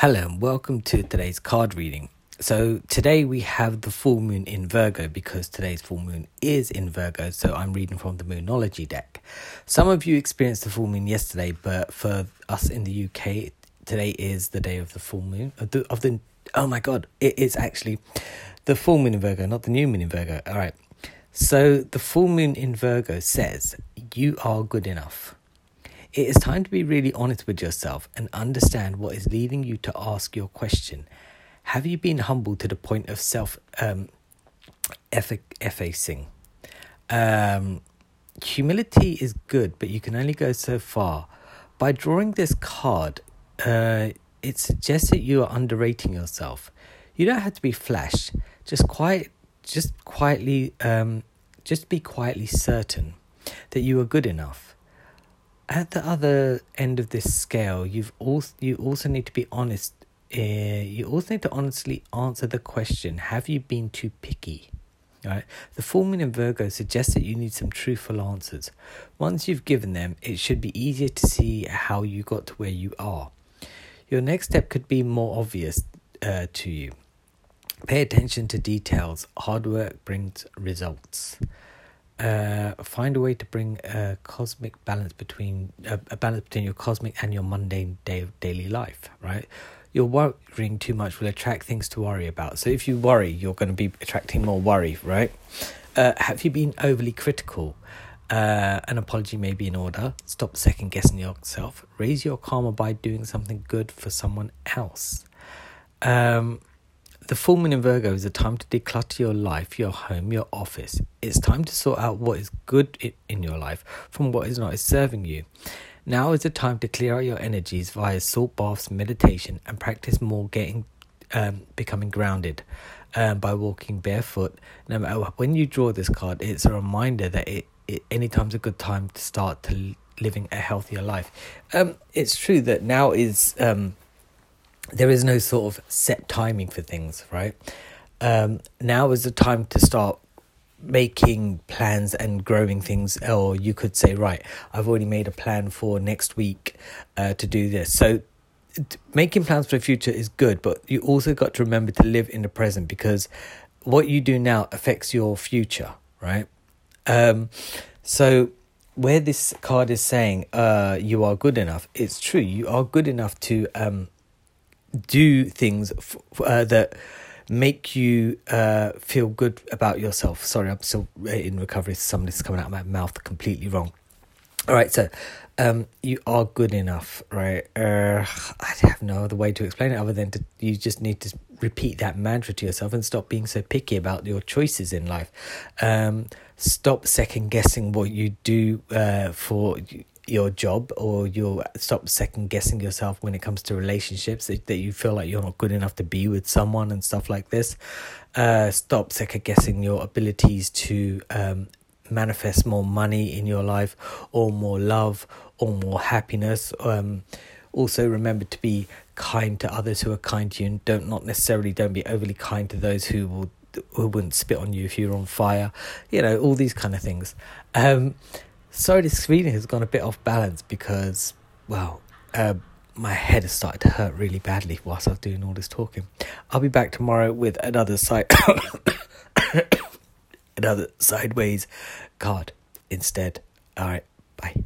Hello and welcome to today's card reading. So, today we have the full moon in Virgo because today's full moon is in Virgo, so I'm reading from the Moonology deck. Some of you experienced the full moon yesterday, but for us in the UK, today is the day of the full moon. Of the, of the oh my god, it is actually the full moon in Virgo, not the new moon in Virgo. All right. So, the full moon in Virgo says, You are good enough. It is time to be really honest with yourself and understand what is leading you to ask your question. Have you been humble to the point of self um, effacing? Um, humility is good, but you can only go so far. By drawing this card, uh, it suggests that you are underrating yourself. You don't have to be flash. Just quiet. Just quietly. Um, just be quietly certain that you are good enough at the other end of this scale, you've also you also need to be honest. Uh, you also need to honestly answer the question: Have you been too picky? Right. The full moon in Virgo suggests that you need some truthful answers. Once you've given them, it should be easier to see how you got to where you are. Your next step could be more obvious uh, to you. Pay attention to details. Hard work brings results uh, find a way to bring a cosmic balance between uh, a balance between your cosmic and your mundane day of daily life, right? Your worrying too much will attract things to worry about. So if you worry, you're going to be attracting more worry, right? Uh, have you been overly critical? Uh, an apology may be in order. Stop second guessing yourself. Raise your karma by doing something good for someone else. Um, the full moon in Virgo is a time to declutter your life, your home, your office. It's time to sort out what is good in your life from what is not is serving you. Now is the time to clear out your energies via salt baths, meditation, and practice more getting, um, becoming grounded um, by walking barefoot. No matter when you draw this card, it's a reminder that it, it anytime's a good time to start to living a healthier life. Um, it's true that now is um there is no sort of set timing for things, right? Um, now is the time to start making plans and growing things or you could say right i've already made a plan for next week uh, to do this so making plans for the future is good but you also got to remember to live in the present because what you do now affects your future right um, so where this card is saying uh, you are good enough it's true you are good enough to um, do things f- uh, that make you uh, feel good about yourself. Sorry, I'm still in recovery. Something's coming out of my mouth completely wrong. All right, so um, you are good enough, right? Uh, I have no other way to explain it other than to you just need to repeat that mantra to yourself and stop being so picky about your choices in life. Um, stop second guessing what you do uh, for your job or you'll stop second guessing yourself when it comes to relationships that, you feel like you're not good enough to be with someone and stuff like this uh, stop second guessing your abilities to um, manifest more money in your life or more love or more happiness. Um, also remember to be kind to others who are kind to you and don't not necessarily don't be overly kind to those who will who wouldn't spit on you if you were on fire you know all these kind of things. Um, sorry this reading has gone a bit off balance because, well, uh, my head has started to hurt really badly whilst I was doing all this talking. I'll be back tomorrow with another side, another sideways card instead. All right, bye.